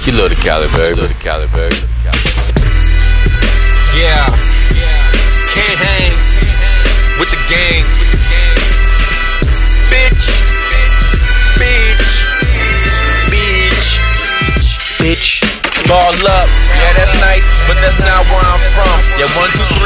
Kilo the Cali, baby. Kilo the Cali, baby. Yeah. Can't hang with the gang. Bitch. Bitch. Bitch. Bitch. Ball up. Yeah, that's nice, but that's not where I'm from. Yeah, one, two, three.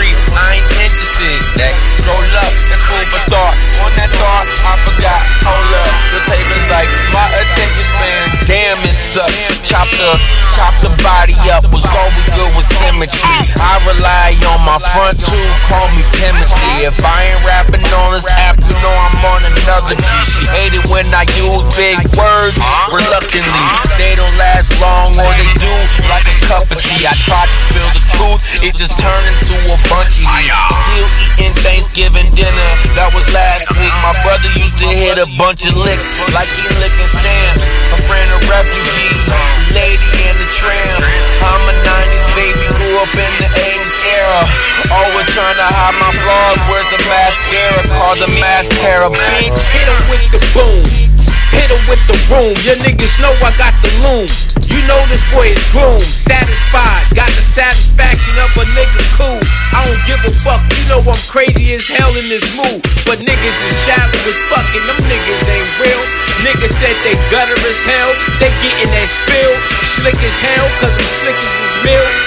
Chop the, body up. Was always good with symmetry. I rely on my front two. Call me Timothy. If I ain't rapping on this app, you know I'm on another G. She hated when I use big words reluctantly. They don't last long, or they do like a cup of tea. I tried to spill the truth, it just turned into a bunch of heat. Still eating Thanksgiving dinner, that was last week. My brother used to hit a bunch of licks like he licking stamps. To hide my flaws, where's the mascara? Called the mass terror, bitch. Hit him with the boom. Hit him with the room. Your niggas know I got the loom. You know this boy is groomed. Satisfied. Got the satisfaction of a nigga cool. I don't give a fuck. You know I'm crazy as hell in this mood. But niggas is shallow as fucking. Them niggas ain't real. Niggas said they gutter as hell. They getting that spill. Slick as hell, cause I'm slick as this mill.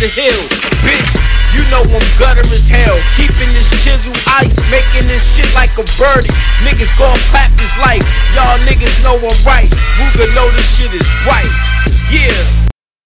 The hill. Bitch, you know I'm gutter as hell. Keeping this chisel ice, making this shit like a birdie. Niggas gon' clap this life. Y'all niggas know I'm right. Ruger know this shit is right. Yeah.